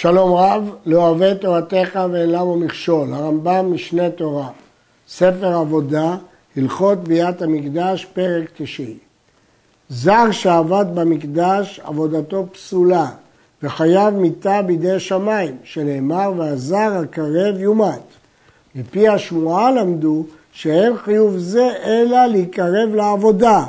שלום רב, לא אוהב תורתך ואין למה מכשול, הרמב"ם משנה תורה, ספר עבודה, הלכות ביאת המקדש, פרק תשעי. זר שעבד במקדש, עבודתו פסולה, וחייב מיתה בידי שמיים, שנאמר, והזר הקרב יומת. מפי השמועה למדו שאין חיוב זה אלא להיקרב לעבודה,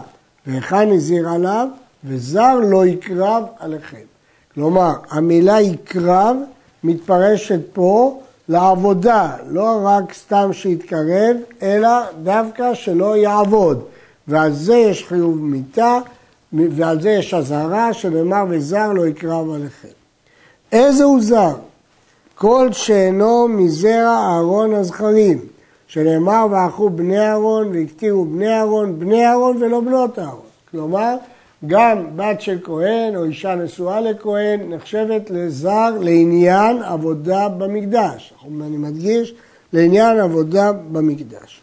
והיכן הזהיר עליו, וזר לא יקרב עליכם. כלומר, המילה יקרב מתפרשת פה לעבודה, לא רק סתם שיתקרב, אלא דווקא שלא יעבוד. ועל זה יש חיוב מיתה, ועל זה יש אזהרה, שנאמר וזר לא יקרב עליכם. איזה הוא זר? כל שאינו מזרע אהרון הזכרים, שנאמר ואכו בני אהרון והקטירו בני אהרון, בני אהרון ולא בנות אהרון. כלומר, גם בת של כהן או אישה נשואה לכהן נחשבת לזר לעניין עבודה במקדש. אני מדגיש, לעניין עבודה במקדש.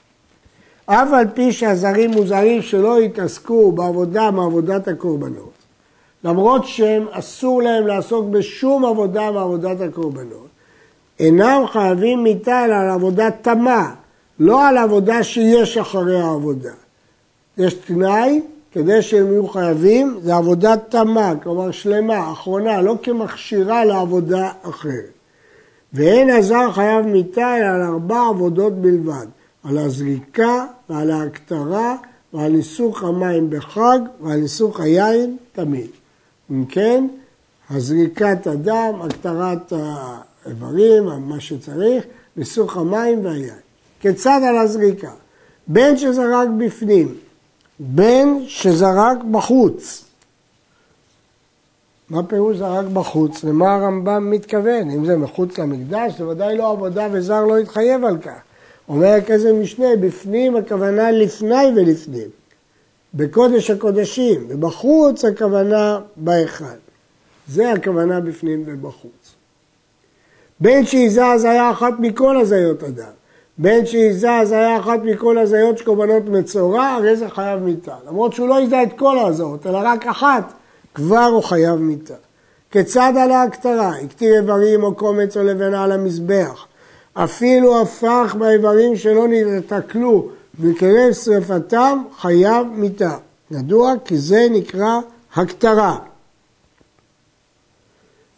אף על פי שהזרים מוזרים שלא יתעסקו בעבודה מעבודת הקורבנות, למרות שהם אסור להם לעסוק בשום עבודה מעבודת הקורבנות, אינם חייבים אלא על עבודה תמה, לא על עבודה שיש אחרי העבודה. יש תנאי כדי שהם יהיו חייבים, זה עבודה תמה, כלומר שלמה, אחרונה, לא כמכשירה לעבודה אחרת. ואין הזר חייב מיתה אלא על ארבע עבודות בלבד, על הזריקה ועל ההקטרה ועל ניסוך המים בחג ועל ניסוך היין תמיד. אם כן, הזריקת הדם, הקטרת האיברים, מה שצריך, ניסוך המים והיין. כיצד על הזריקה? בין שזרק בפנים בין שזרק בחוץ. מה פירוש זרק בחוץ? למה הרמב"ם מתכוון? אם זה מחוץ למקדש, זה ודאי לא עבודה וזר לא יתחייב על כך. אומר הכסף משנה, בפנים הכוונה לפני ולפנים. בקודש הקודשים, ובחוץ הכוונה בהיכל. זה הכוונה בפנים ובחוץ. בין שיזז היה אחת מכל הזיות אדם. בין שיזז היה אחת מכל הזיות שקורבנות מצורע, הרי זה חייב מיתה. למרות שהוא לא יזע את כל ההזעות, אלא רק אחת, כבר הוא חייב מיתה. כיצד על ההקטרה? הקטיר איברים או קומץ או לבנה על המזבח. אפילו הפך באיברים שלא נתקלו בקרב שרפתם, חייב מיתה. ידוע כי זה נקרא הקטרה.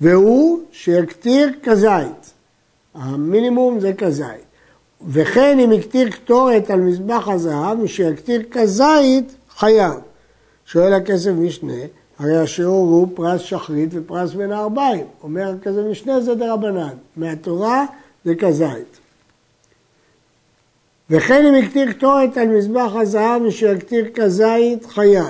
והוא שיקטיר כזית. המינימום זה כזית. וכן אם הקטיר קטורת על מזבח הזהב, מי שיקטיר כזית, חייב. שואל הכסף משנה, הרי השיעור הוא פרס שחרית ופרס בין הארבעים. אומר הכסף משנה זה דרבנן, מהתורה זה כזית. וכן אם הקטיר קטורת על מזבח הזהב, מי שיקטיר כזית, חייב.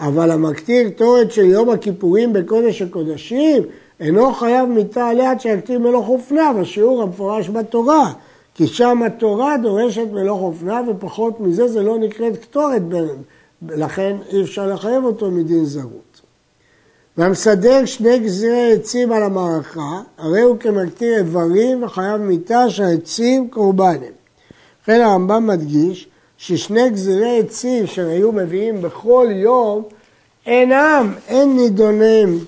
אבל המקטיר קטורת של יום הכיפורים בקודש הקודשים, אינו חייב מיתה עליה עד שיקטיר מלוך אופנה, בשיעור המפורש בתורה. כי שם התורה דורשת מלוך אופנה ופחות מזה זה לא נקראת קטורת, לכן אי אפשר לחייב אותו מדין זרות. והמסדר שני גזירי עצים על המערכה, הרי הוא כמקטיר איברים וחייב מיתה שהעצים קורבן הם. לכן הרמב"ם מדגיש ששני גזירי עצים שהיו מביאים בכל יום אינם, אין נידונים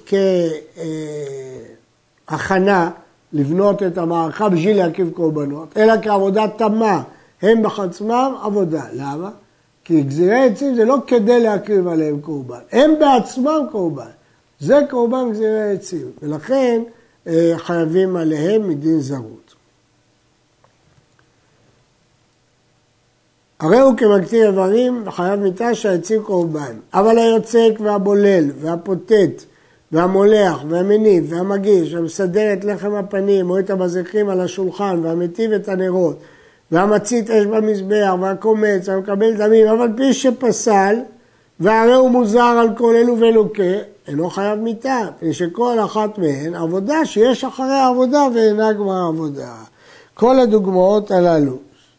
כהכנה לבנות את המערכה בשביל להקיף קורבנות, אלא כעבודה תמה, הם בעצמם עבודה. למה? כי גזירי עצים זה לא כדי להקריב עליהם קורבן, הם בעצמם קורבן. זה קורבן גזירי עצים, ולכן אה, חייבים עליהם מדין זרות. הרי הוא כמקטיר איברים וחייב מיתה שהעצים קורבן, אבל היוצק והבולל והפוטט והמולח והמניב והמגיש והמסדר את לחם הפנים או את המזיקים על השולחן והמטיב את הנרות והמצית אש במזבח והקומץ והמקבל דמים, אבל פי שפסל והרי הוא מוזר על כל אלו ולוקה, אינו חייב מיתה, מפני שכל אחת מהן עבודה שיש אחרי העבודה ואינה גמר עבודה. כל הדוגמאות הללו,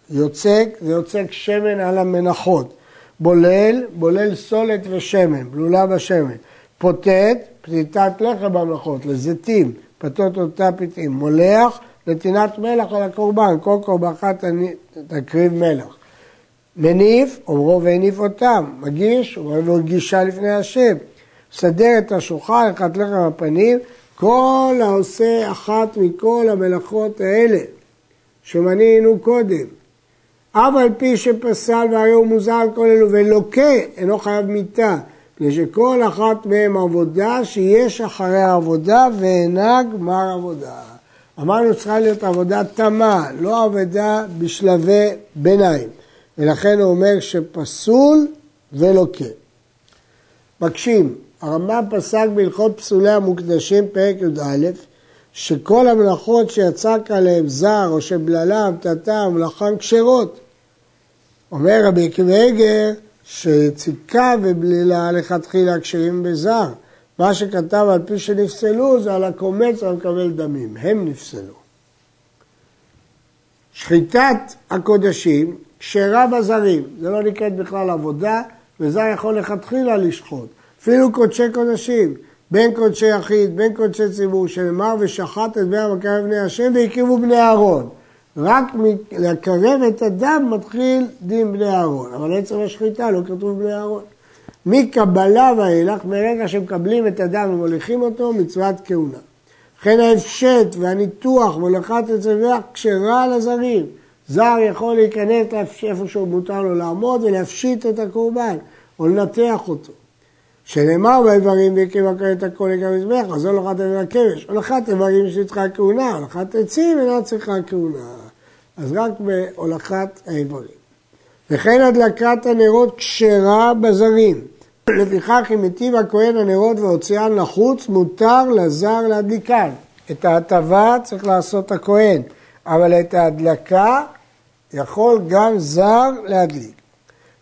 יוצק, זה יוצק שמן על המנחות, בולל, בולל סולת ושמן, בלולה בשמן, פוטט, פליטת לחם במלאכות, לזיתים, פתות אותה פתאים, מולח, נתינת מלח על הקורבן, כל קורבנך תקריב מלח. מניף, אומרו והניף אותם, מגיש, אומרו גישה לפני השם. סדר את השולחן, לקחת לחם הפנים, כל העושה אחת מכל המלאכות האלה שמנינו קודם, אף על פי שפסל והרי הוא מוזר כל אלו ולוקה, אינו חייב מיתה, מפני שכל אחת מהן עבודה שיש אחרי העבודה ואינה גמר עבודה. אמרנו צריכה להיות עבודה תמה, לא עבודה בשלבי ביניים. ולכן הוא אומר שפסול ולוקה. מקשים, הרמב"ם פסק בהלכות פסולי המוקדשים, פרק י"א, שכל המלאכות שיצק עליהם זר או שבללם, טאטא, מלאכן כשרות. אומר רבי עקיבא שציקה ובלילה לכתחילה כשרים בזר. מה שכתב על פי שנפסלו זה על הקומץ המקבל דמים, הם נפסלו. שחיטת הקודשים כשרה בזרים, זה לא נקראת בכלל עבודה, וזר יכול לכתחילה לשחוט. אפילו קודשי קודשים, בין קודשי יחיד, בין קודשי ציבור, שנאמר ושחט את בני המקרב בני השם והקימו בני אהרון. רק לקרב את הדם מתחיל דין בני אהרון, אבל עצם השחיטה לא כתוב בני אהרון. מקבלה ואילך, מרגע שמקבלים את הדם ומוליכים אותו, מצוות כהונה. לכן ההפשט והניתוח והולכת אצל ריח כשרה לזרים. זר יכול להיכנס איפה שהוא מותר לו לעמוד ולהפשיט את הקורבן או לנתח אותו. שנאמר באיברים והקים הקרן את הכל לגבי מזבח, אז הולכת איבר הכבש. הולכת איברים שצריכה כהונה, הולכת עצים אינה צריכה כהונה. אז רק בהולכת האיברים. וכן הדלקת הנרות כשרה בזרים. לפיכך אם היטיב הכהן הנרות והוציאן לחוץ, מותר לזר להדליקן. את ההטבה צריך לעשות הכהן, אבל את ההדלקה יכול גם זר להדליק.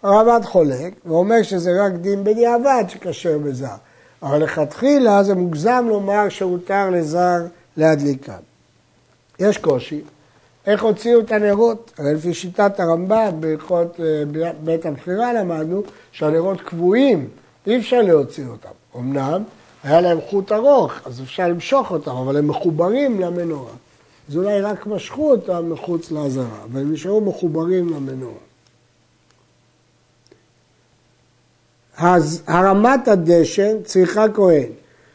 הרמב"ד חולק ואומר שזה רק דין בדיעבד שכשר בזר, אבל לכתחילה זה מוגזם לומר שהותר לזר להדליקן. יש קושי, איך הוציאו את הנרות? הרי לפי שיטת הרמב"ם בהלכות אה, בית המכירה למדנו שהנרות קבועים, אי אפשר להוציא אותם. אמנם היה להם חוט ארוך, אז אפשר למשוך אותם, אבל הם מחוברים למנורה. אז אולי רק משכו אותם מחוץ לעזרה, אבל הם נשארו מחוברים למנורה. אז הרמת הדשן צריכה כהן,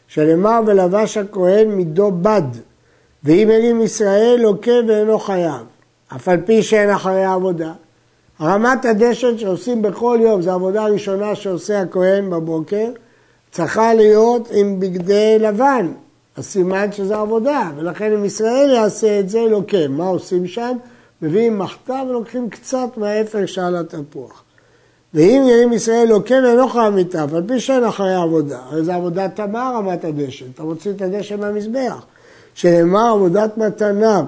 שנאמר ולבש הכהן מידו בד, ואם הרים ישראל לוקה ואינו חייב, אף על פי שאין אחרי העבודה. הרמת הדשן שעושים בכל יום, זו העבודה הראשונה שעושה הכהן בבוקר, צריכה להיות עם בגדי לבן, הסימן שזה עבודה, ולכן אם ישראל יעשה את זה, לוקה. מה עושים שם? מביאים מחטא ולוקחים קצת מהאפר שעל התפוח. ואם ירים ישראל לוקה ואינו חייב מיטה, על פי שאין אחרי העבודה, הרי זו עבודת תמר רמת הדשן, אתה מוציא את הדשן מהמזבח. שנאמר עבודת מתנה,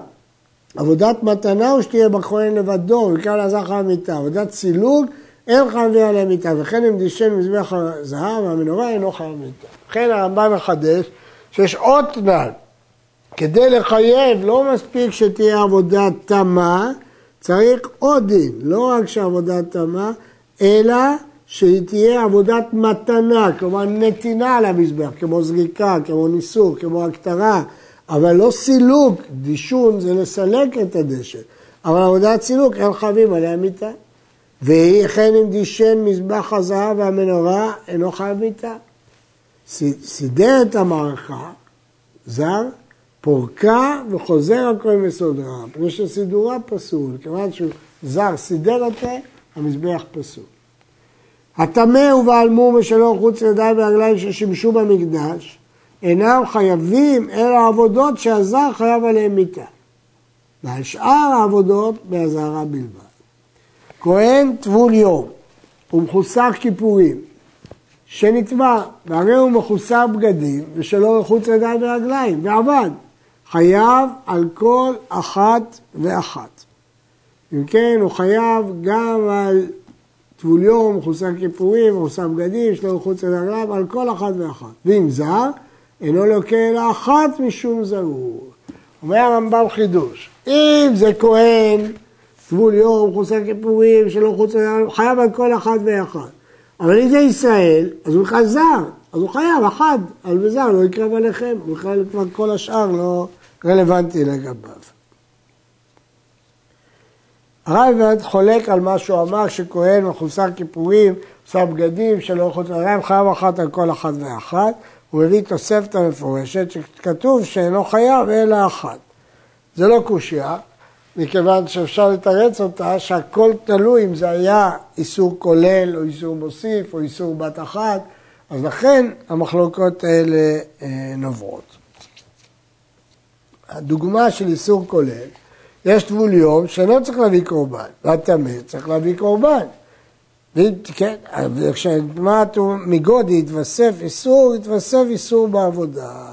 עבודת מתנה הוא שתהיה בכהן לבדו, וכאן לעזר חייב מיטה, עבודת סילוג אין חייבים עליה מיטה, וכן אם דישן מזבח הזהב והמנורה אינו חייב מיטה. לכן הרמב"ם מחדש שיש עוד תנאי, כדי לחייב לא מספיק שתהיה עבודה תמה, צריך עוד דין, לא רק שעבודה תמה, אלא שהיא תהיה עבודת מתנה, כלומר נתינה על המזבח, כמו זריקה, כמו ניסור, כמו הקטרה, אבל לא סילוק, דישון זה לסלק את הדשא, אבל עבודת סילוק אין חייבים עליה מיתה. וכן אם דישן מזבח הזהב והמנורה, אינו חייב מיתה. סידר את המערכה, זר, פורקה וחוזר הכהן מסודרה, מפני שסידורה פסול, כיוון שהוא זר סידר אותה, המזבח פסול. הטמא ובעל מום ושלו חוץ לידיים ורגליים ששימשו במקדש, אינם חייבים אלא עבודות שהזר חייב עליהם מיתה. ועל שאר העבודות באזהרה בלבד. כהן טבול יום ומחוסר כיפורים שנטמע, והרי הוא מחוסר בגדים ושלא רחוץ ידיים ורגליים, ועבד. חייב על כל אחת ואחת. אם כן, הוא חייב גם על טבול יום, מחוסר כיפורים, מחוסר בגדים, שלא רחוץ ידיים על כל אחת ואחת. ואם זר, אינו לוקה אלא אחת משום זרור. אומר הרמב"ם חידוש, אם זה כהן, טבול יום, חוסר כיפורים, שלא חוץ, חייב על כל אחת ואחת. אבל אם זה ישראל, אז הוא בכלל זר, אז הוא חייב אחד, על וזר, לא יקרב עליכם, בכלל כבר כל השאר לא רלוונטי לגביו. הרייבד חולק על מה שהוא אמר שכהן מחוסר כיפורים, עושה בגדים שלא חוץ, הרייב חייב אחת על כל אחת ואחת. הוא מביא תוספת המפורשת שכתוב שאינו חייב אלא אחת. זה לא קושייה, מכיוון שאפשר לתרץ אותה שהכל תלוי אם זה היה איסור כולל או איסור מוסיף או איסור בת אחת, אז לכן המחלוקות האלה אה, נובעות. הדוגמה של איסור כולל, יש טבול יום שאינו צריך להביא קורבן, והטמא צריך להביא קורבן. כן, וכשהטמעת מגודי יתווסף איסור, יתווסף איסור בעבודה.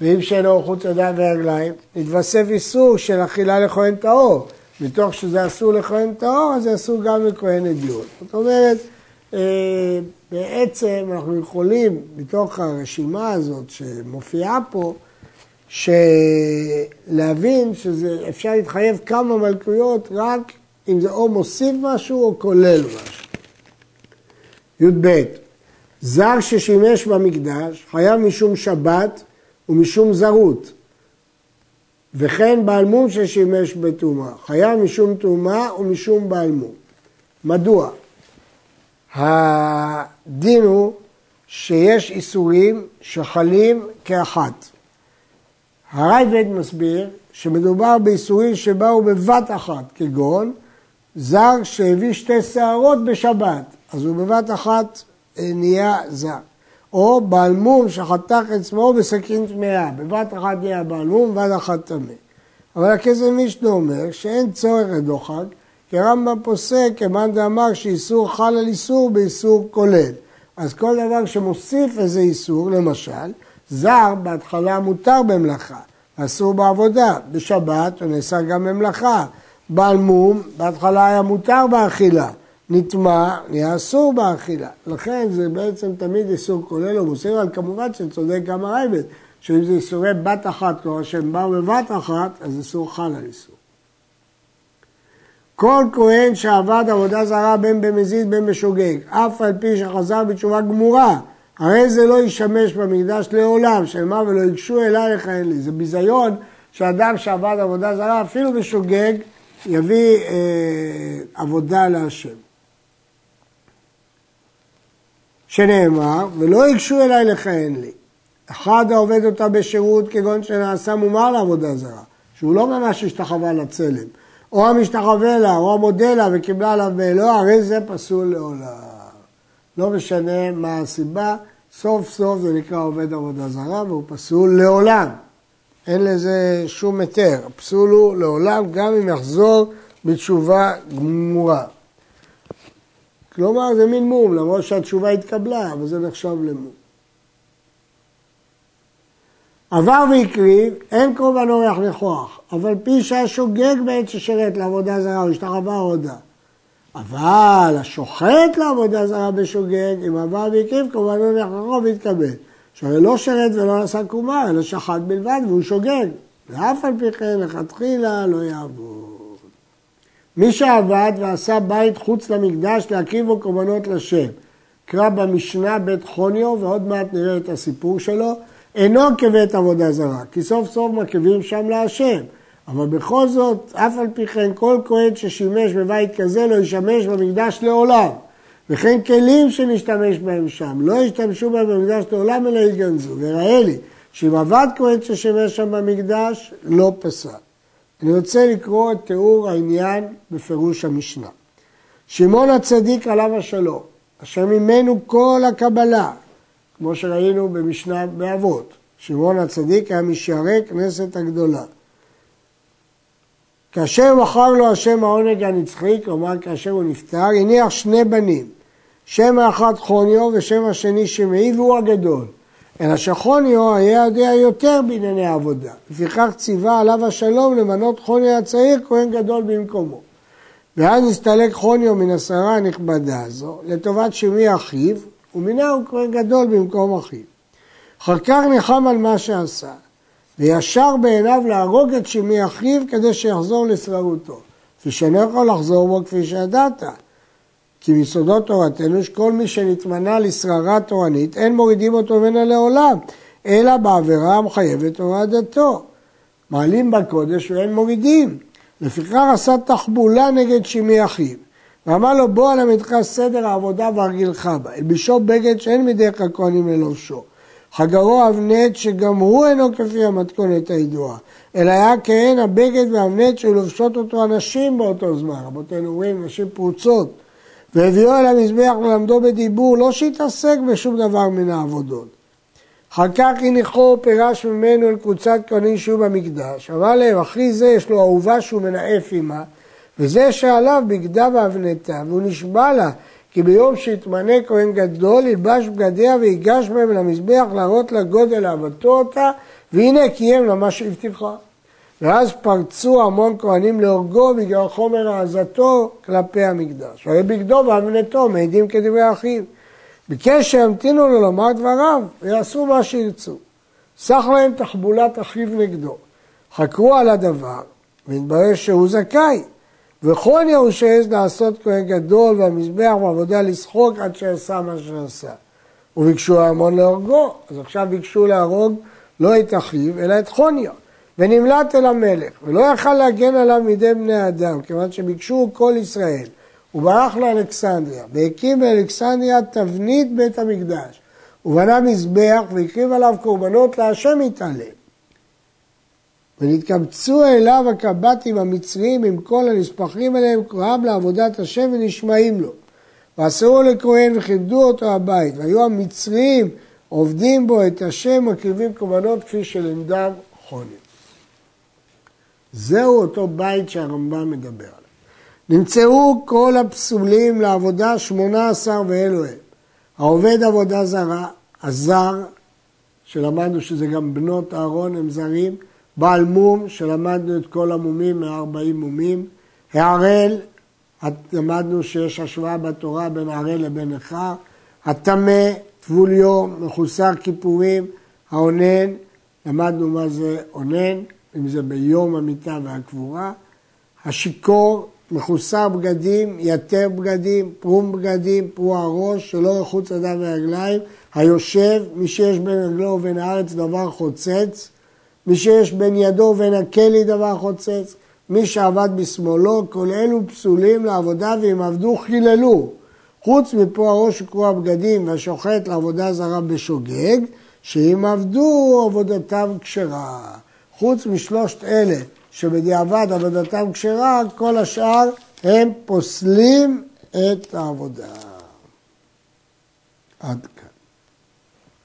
ואם שאינו חוץ ידיים ורגליים, יתווסף איסור של אכילה לכהן טהור. מתוך שזה אסור לכהן טהור, אז זה אסור גם לכהן אדיוט. זאת אומרת, אה, בעצם אנחנו יכולים, מתוך הרשימה הזאת שמופיעה פה, להבין שאפשר להתחייב כמה מלכויות רק אם זה או מוסיף משהו או כולל משהו. י"ב זר ששימש במקדש חייב משום שבת ומשום זרות וכן בעל מום ששימש בטומאה חייב משום טומאה ומשום בעל מום. מדוע? הדין הוא שיש איסורים שחלים כאחת. הרייבד מסביר שמדובר באיסורים שבאו בבת אחת, כגון זר שהביא שתי שערות בשבת, אז הוא בבת אחת אה, נהיה זר. או בעל מום שחתך עצמו בסכין טמאה, בבת אחת נהיה בעל מום, בבת אחת טמא. אבל הכסף מישנו אומר שאין צורך לדוחק, כי הרמב"ם פוסק, כמאן דאמר שאיסור חל על איסור באיסור כולל. אז כל דבר שמוסיף איזה איסור, למשל, זר בהתחלה מותר במלאכה, אסור בעבודה, בשבת הוא נאסר גם במלאכה. בעל מום, בהתחלה היה מותר באכילה, נטמע, נהיה אסור באכילה. לכן זה בעצם תמיד איסור כולל ומוסר, אבל כמובן שצודק גם הרייבד, שאם זה איסורי בת אחת, כלומר שהם באו בבת אחת, אז איסור חל על איסור. כל כהן שעבד עבודה זרה בין במזיד בין בשוגג, אף על פי שחזר בתשובה גמורה, הרי זה לא ישמש במקדש לעולם, שאמר ולא ייגשו אליי לכהן לי. זה ביזיון שאדם שעבד עבודה זרה, אפילו בשוגג, יביא אה, עבודה להשם. שנאמר, ולא ייגשו אליי לכהן לי. אחד העובד אותה בשירות כגון שנעשה מומר לעבודה זרה, שהוא לא ממש השתחווה לצלם, או המשתחווה לה, או המודה לה וקיבלה עליו באלוה, הרי זה פסול לעולם. לא משנה מה הסיבה, סוף סוף זה נקרא עובד עבודה זרה והוא פסול לעולם. אין לזה שום היתר, הפסול הוא לעולם גם אם יחזור בתשובה גמורה. כלומר זה מין מום, למרות שהתשובה התקבלה, אבל זה נחשב למום. עבר והקריב, אין קורבן אורח לכוח, אבל פי שהיה שוגג בעת ששירת לעבודה זרה או השתחווה הודה. אבל השוחט לעבודה זרה בשוגג, אם עבר והקריב, קורבן אורח לכוח והתקבל. שהרי לא שרת ולא נשא קומה, אלא שחט בלבד והוא שוגג. ואף על פי כן לכתחילה לא יעבוד. מי שעבד ועשה בית חוץ למקדש להקריב בו קורבנות לשם, קרא במשנה בית חוניו, ועוד מעט נראה את הסיפור שלו, אינו כבית עבודה זרה, כי סוף סוף מקריבים שם להשם. אבל בכל זאת, אף על פי כן, כל כהן ששימש בבית כזה לא ישמש במקדש לעולם. וכן כלים שנשתמש בהם שם, לא ישתמשו בהם במקדש לעולם אלא יגנזו. וראה לי שאם עבד כהן ששימש שם במקדש, לא פסק. אני רוצה לקרוא את תיאור העניין בפירוש המשנה. שמעון הצדיק עליו השלום, אשר ממנו כל הקבלה, כמו שראינו במשנה באבות. שמעון הצדיק היה משערי כנסת הגדולה. כאשר מכר לו השם העונג הנצחי, כלומר כאשר הוא נפטר, הניח שני בנים, שם האחד חוניו ושם השני שמעי והוא הגדול. אלא שחוניו היה יודע יותר בענייני עבודה. לפיכך ציווה עליו השלום למנות חוניו הצעיר כהן גדול במקומו. ואז נסתלק חוניו מן השרה הנכבדה הזו לטובת שמי אחיו, ומינהו כהן גדול במקום אחיו. אחר כך נחם על מה שעשה, וישר בעיניו להרוג את שמי אחיו כדי שיחזור לשררותו. כפי שאינו יכול לחזור בו כפי שידעת. כי מיסודות תורתנו שכל מי שנתמנה לשררה תורנית אין מורידים אותו ממנה לעולם, אלא בעבירה המחייבת הורדתו. מעלים בקודש ואין מורידים. לפיכך עשה תחבולה נגד שמי אחיו. ואמר לו בוא אלמדך סדר העבודה והרגילך בה, אלבישו בגד שאין מדרך הכהנים ללובשו. חגרו אבנט שגם הוא אינו כפי המתכונת הידועה, אלא היה כהן הבגד והאבנט שלובשות אותו הנשים באותו זמן, רבותינו אומרים נשים פרוצות, והביאו אל המזבח ולמדו בדיבור, לא שהתעסק בשום דבר מן העבודות. אחר כך הניחו פירש ממנו אל קבוצת כהנים שהיו במקדש, אמר להם, אחי זה יש לו אהובה שהוא מנאף עמה, וזה שעליו בגדה ואבנתה, והוא נשבע לה כי ביום שיתמנה כהן גדול, ילבש בגדיה ויגש בהם למזבח להראות לה גודל אהבתו אותה, והנה קיים לה מה שהבטיחה. ואז פרצו המון כהנים להורגו בגלל חומר העזתו כלפי המקדש. הרי בגדו ואבנתו מעידים כדברי אחיו. ביקש שימתינו לו לומר דבריו ויעשו מה שירצו. סך להם תחבולת אחיו נגדו. חקרו על הדבר והתברר שהוא זכאי. וכל ירושעז לעשות כהן גדול והמזבח ועבודה לשחוק עד שעשה מה שעשה. וביקשו ההמון להורגו, אז עכשיו ביקשו להרוג לא את אחיו אלא את חוניה. ונמלט אל המלך, ולא יכל להגן עליו מידי בני אדם, כיוון שביקשו כל ישראל. הוא ברח לאלכסנדריה, והקים באלכסנדריה תבנית בית המקדש. ובנה מזבח והקריב עליו קורבנות להשם יתעלם. ונתקבצו אליו הקב"טים המצריים עם כל הנספחים אליהם קרואם לעבודת השם ונשמעים לו. ועשרו לכהן וכיבדו אותו הבית, והיו המצרים עובדים בו את השם, מקריבים קורבנות כפי שלמדם חונים. זהו אותו בית שהרמב"ם מדבר עליו. נמצאו כל הפסולים לעבודה שמונה עשר ואלו הם. העובד עבודה זרה, הזר, שלמדנו שזה גם בנות אהרון הם זרים, בעל מום, שלמדנו את כל המומים, 140 מומים, הערל, למדנו שיש השוואה בתורה בין ערל לבין נכר, הטמא, טבול יום, מחוסר כיפורים, האונן, למדנו מה זה אונן, אם זה ביום המיטה והקבורה, השיכור, מחוסר בגדים, יתר בגדים, פרום בגדים, פרוע ראש, שלא יחוץ אדם ורגליים, היושב, מי שיש בין רגלו ובין הארץ דבר חוצץ, מי שיש בין ידו ובין הכלי דבר חוצץ, מי שעבד בשמאלו, כל אלו פסולים לעבודה ואם עבדו חיללו. חוץ מפה הראש וקרוע בגדים והשוחט לעבודה זרה בשוגג, שאם עבדו עבודתם כשרה. חוץ משלושת אלה שבדיעבד עבודתם כשרה, כל השאר הם פוסלים את העבודה. עד כאן.